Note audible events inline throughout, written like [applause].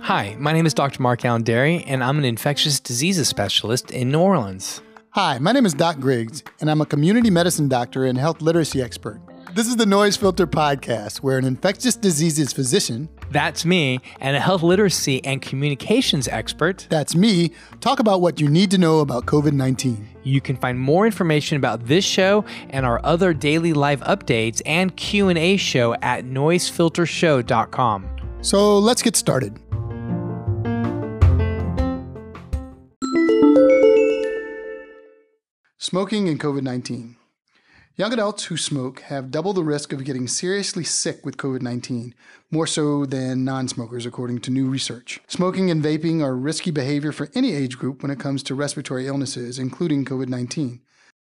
Hi, my name is Dr. Mark Alain Dery, and I'm an infectious diseases specialist in New Orleans. Hi, my name is Doc Griggs, and I'm a community medicine doctor and health literacy expert. This is the Noise Filter Podcast, where an infectious diseases physician, That's me, and a health literacy and communications expert. that's me, talk about what you need to know about COVID 19. You can find more information about this show and our other daily live updates and Q&A show at noisefiltershow.com. So let's get started. Smoking and COVID 19. Young adults who smoke have double the risk of getting seriously sick with COVID 19, more so than non smokers, according to new research. Smoking and vaping are risky behavior for any age group when it comes to respiratory illnesses, including COVID 19.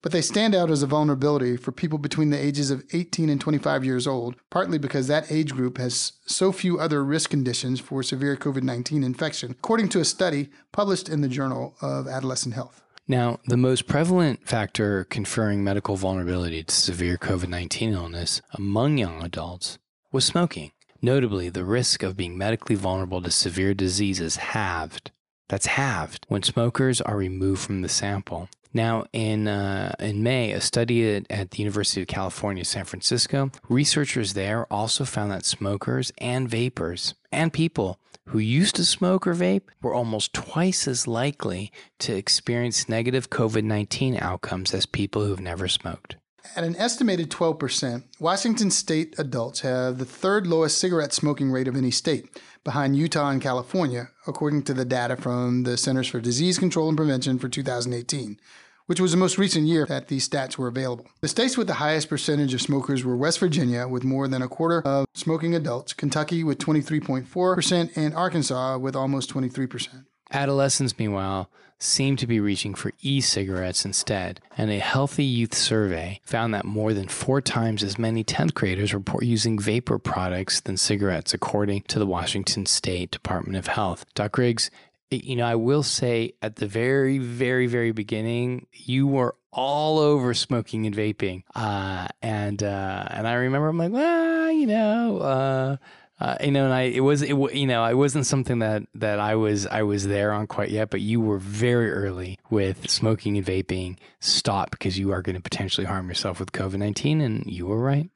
But they stand out as a vulnerability for people between the ages of 18 and 25 years old, partly because that age group has so few other risk conditions for severe COVID 19 infection, according to a study published in the Journal of Adolescent Health. Now, the most prevalent factor conferring medical vulnerability to severe COVID 19 illness among young adults was smoking. Notably, the risk of being medically vulnerable to severe disease is halved. That's halved when smokers are removed from the sample. Now, in, uh, in May, a study at, at the University of California, San Francisco, researchers there also found that smokers and vapers and people who used to smoke or vape were almost twice as likely to experience negative COVID 19 outcomes as people who've never smoked. At an estimated 12%, Washington state adults have the third lowest cigarette smoking rate of any state, behind Utah and California, according to the data from the Centers for Disease Control and Prevention for 2018, which was the most recent year that these stats were available. The states with the highest percentage of smokers were West Virginia, with more than a quarter of smoking adults, Kentucky with 23.4%, and Arkansas with almost 23%. Adolescents, meanwhile, seem to be reaching for e cigarettes instead, and a healthy youth survey found that more than four times as many 10th graders report using vapor products than cigarettes, according to the Washington State Department of Health. Doc Griggs, you know, I will say at the very, very, very beginning, you were all over smoking and vaping, uh, and uh, and I remember I'm like, well, you know, uh, uh, you know, and I it was it you know it wasn't something that that I was I was there on quite yet, but you were very early with smoking and vaping. Stop because you are going to potentially harm yourself with COVID nineteen, and you were right.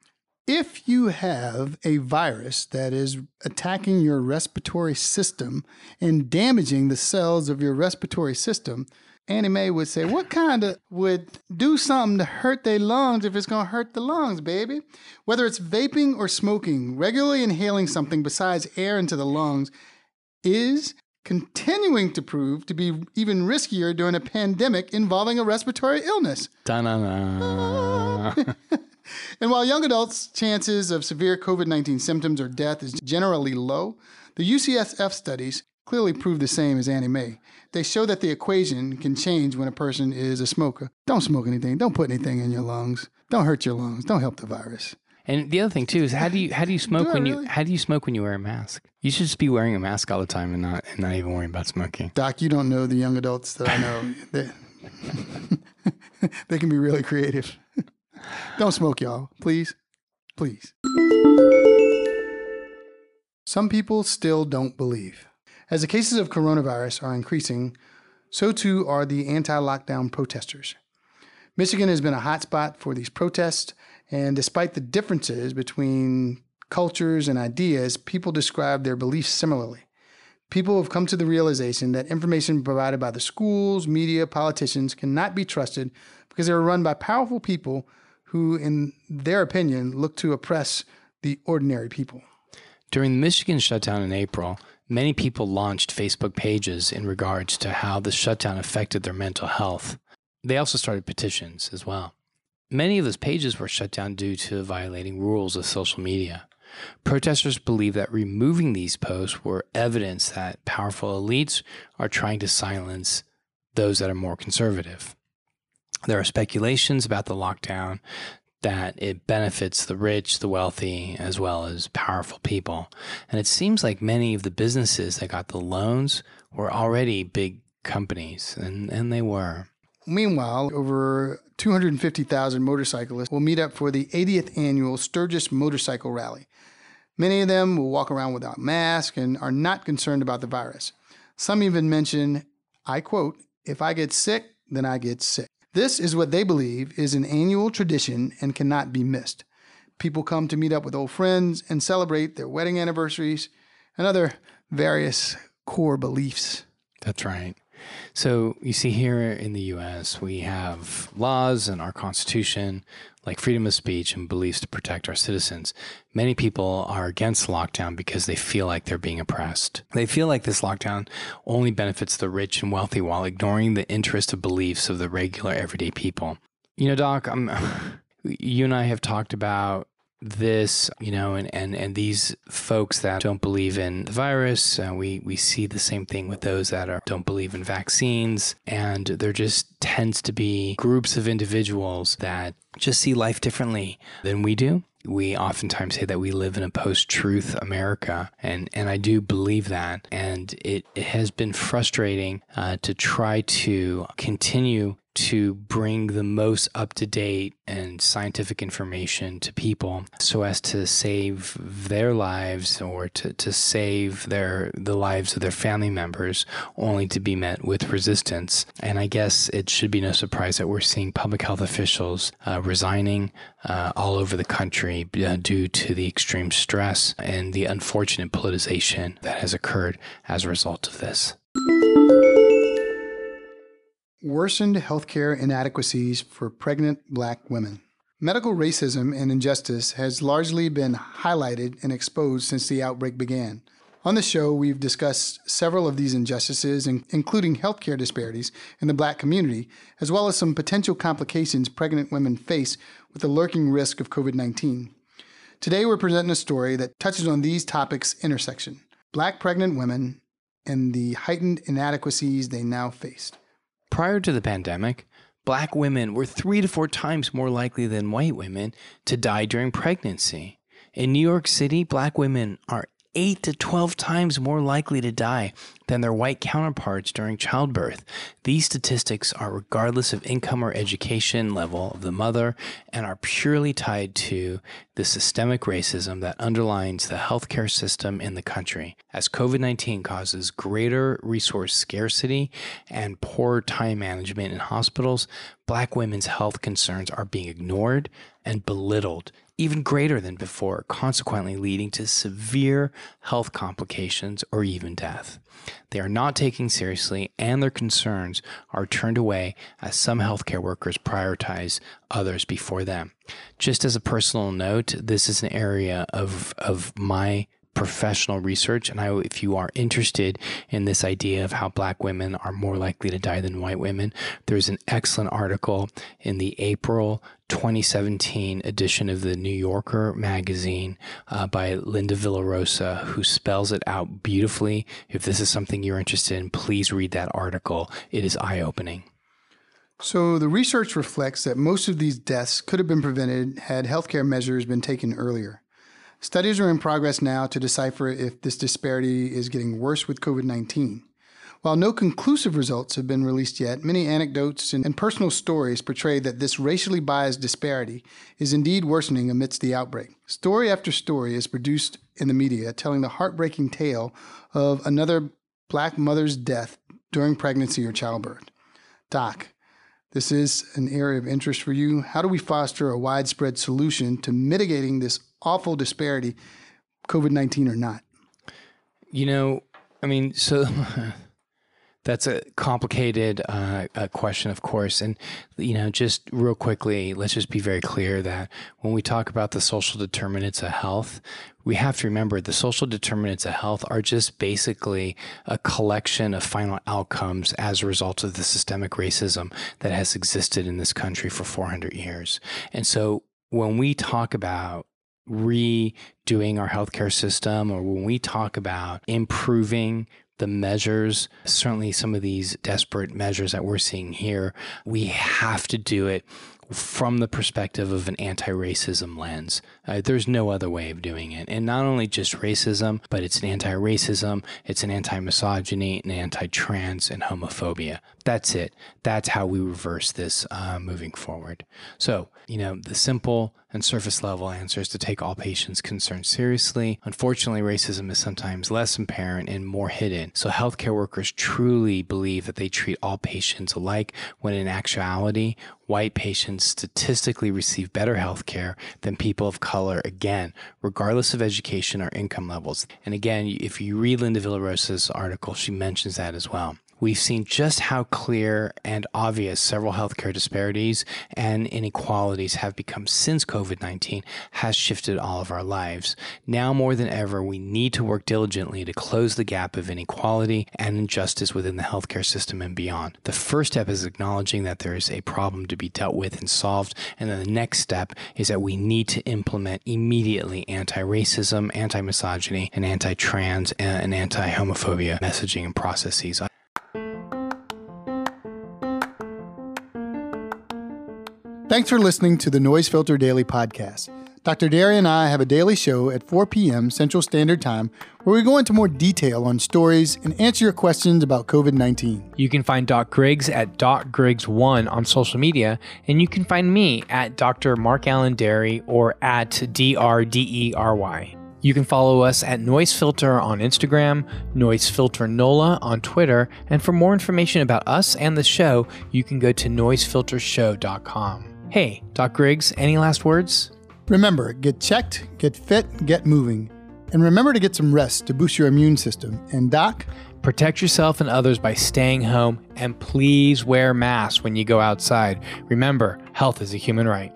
If you have a virus that is attacking your respiratory system and damaging the cells of your respiratory system, Annie Mae would say, What kind of would do something to hurt their lungs if it's going to hurt the lungs, baby? Whether it's vaping or smoking, regularly inhaling something besides air into the lungs is continuing to prove to be even riskier during a pandemic involving a respiratory illness. [laughs] And while young adults' chances of severe COVID 19 symptoms or death is generally low, the UCSF studies clearly prove the same as Annie Mae. They show that the equation can change when a person is a smoker. Don't smoke anything. Don't put anything in your lungs. Don't hurt your lungs. Don't help the virus. and the other thing too is how do you how do you smoke I when really? you how do you smoke when you wear a mask? You should just be wearing a mask all the time and not and not even worrying about smoking. Doc, you don't know the young adults that I know. [laughs] they, [laughs] they can be really creative. [laughs] don't smoke, y'all. Please. Please. Some people still don't believe. As the cases of coronavirus are increasing, so too are the anti lockdown protesters. Michigan has been a hotspot for these protests, and despite the differences between cultures and ideas, people describe their beliefs similarly. People have come to the realization that information provided by the schools, media, politicians cannot be trusted because they are run by powerful people who, in their opinion, look to oppress the ordinary people. During the Michigan shutdown in April, many people launched Facebook pages in regards to how the shutdown affected their mental health. They also started petitions as well. Many of those pages were shut down due to violating rules of social media. Protesters believe that removing these posts were evidence that powerful elites are trying to silence those that are more conservative. There are speculations about the lockdown that it benefits the rich, the wealthy, as well as powerful people. And it seems like many of the businesses that got the loans were already big companies, and, and they were. Meanwhile, over 250,000 motorcyclists will meet up for the 80th annual Sturgis Motorcycle Rally. Many of them will walk around without masks and are not concerned about the virus. Some even mention, I quote, if I get sick, then I get sick. This is what they believe is an annual tradition and cannot be missed. People come to meet up with old friends and celebrate their wedding anniversaries and other various core beliefs. That's right. So you see, here in the US, we have laws and our Constitution like freedom of speech and beliefs to protect our citizens. Many people are against lockdown because they feel like they're being oppressed. They feel like this lockdown only benefits the rich and wealthy while ignoring the interest of beliefs of the regular everyday people. You know, Doc, I'm, [sighs] you and I have talked about this, you know, and, and, and these folks that don't believe in the virus, uh, we, we see the same thing with those that are, don't believe in vaccines. And there just tends to be groups of individuals that just see life differently than we do. We oftentimes say that we live in a post truth America, and, and I do believe that. And it, it has been frustrating uh, to try to continue to bring the most up to date and scientific information to people so as to save their lives or to, to save their the lives of their family members only to be met with resistance. And i guess it should be no surprise that we're seeing public health officials uh, resigning uh, all over the country uh, due to the extreme stress and the unfortunate politicization that has occurred as a result of this worsened healthcare inadequacies for pregnant black women. Medical racism and injustice has largely been highlighted and exposed since the outbreak began. On the show, we've discussed several of these injustices, including healthcare disparities in the black community, as well as some potential complications pregnant women face with the lurking risk of COVID 19. Today, we're presenting a story that touches on these topics' intersection black pregnant women and the heightened inadequacies they now faced. Prior to the pandemic, black women were three to four times more likely than white women to die during pregnancy. In New York City, black women are 8 to 12 times more likely to die than their white counterparts during childbirth. These statistics are regardless of income or education level of the mother and are purely tied to the systemic racism that underlines the healthcare system in the country. As COVID 19 causes greater resource scarcity and poor time management in hospitals, black women's health concerns are being ignored and belittled even greater than before, consequently leading to severe health complications or even death. They are not taken seriously, and their concerns are turned away as some healthcare workers prioritize others before them. Just as a personal note, this is an area of, of my professional research. And I, if you are interested in this idea of how black women are more likely to die than white women, there's an excellent article in the April 2017 edition of the New Yorker magazine uh, by Linda Villarosa, who spells it out beautifully. If this is something you're interested in, please read that article. It is eye opening. So, the research reflects that most of these deaths could have been prevented had healthcare measures been taken earlier. Studies are in progress now to decipher if this disparity is getting worse with COVID 19. While no conclusive results have been released yet, many anecdotes and, personal stories portray that this racially biased disparity is indeed worsening amidst the outbreak. Story after story is produced in the media telling the heartbreaking tale of another black mother's death during pregnancy or childbirth. Doc, this is an area of interest for you. How do we foster a widespread solution to mitigating this awful disparity, COVID 19 or not? You know, I mean, so [laughs] that's a complicated uh, question, of course. And, you know, just real quickly, let's just be very clear that when we talk about the social determinants of health, we have to remember the social determinants of health are just basically a collection of final outcomes as a result of the systemic racism that has existed in this country for 400 years. And so when we talk about redoing our healthcare system or when we talk about improving the measures, certainly some of these desperate measures that we're seeing here, we have to do it from the perspective of an anti racism lens. Uh, there's no other way of doing it. And not only just racism, but it's an anti racism, it's an anti misogyny, an anti trans, and homophobia. That's it. That's how we reverse this uh, moving forward. So, you know, the simple and surface level answer is to take all patients' concerns seriously. Unfortunately, racism is sometimes less apparent and more hidden. So, healthcare workers truly believe that they treat all patients alike, when in actuality, white patients statistically receive better health care than people of color, again, regardless of education or income levels. And again, if you read Linda Villarosa's article, she mentions that as well. We've seen just how clear and obvious several healthcare disparities and inequalities have become since COVID 19 has shifted all of our lives. Now more than ever, we need to work diligently to close the gap of inequality and injustice within the healthcare system and beyond. The first step is acknowledging that there is a problem to be dealt with and solved. And then the next step is that we need to implement immediately anti racism, anti misogyny, and anti trans and anti homophobia messaging and processes. Thanks for listening to the Noise Filter Daily Podcast. Dr. Dery and I have a daily show at 4 p.m. Central Standard Time where we go into more detail on stories and answer your questions about COVID 19. You can find Doc Griggs at Doc Griggs1 on social media, and you can find me at Dr. Mark Alain Dery or at DRDERY. You can follow us at Noise Filter on Instagram, Noise Filter NOLA on Twitter, and for more information about us and the show, you can go to noisefiltershow.com. Hey, Doc Griggs, any last words? Remember, get checked, get fit, get moving. And remember to get some rest to boost your immune system. And, Doc, protect yourself and others by staying home and please wear masks when you go outside. Remember, health is a human right.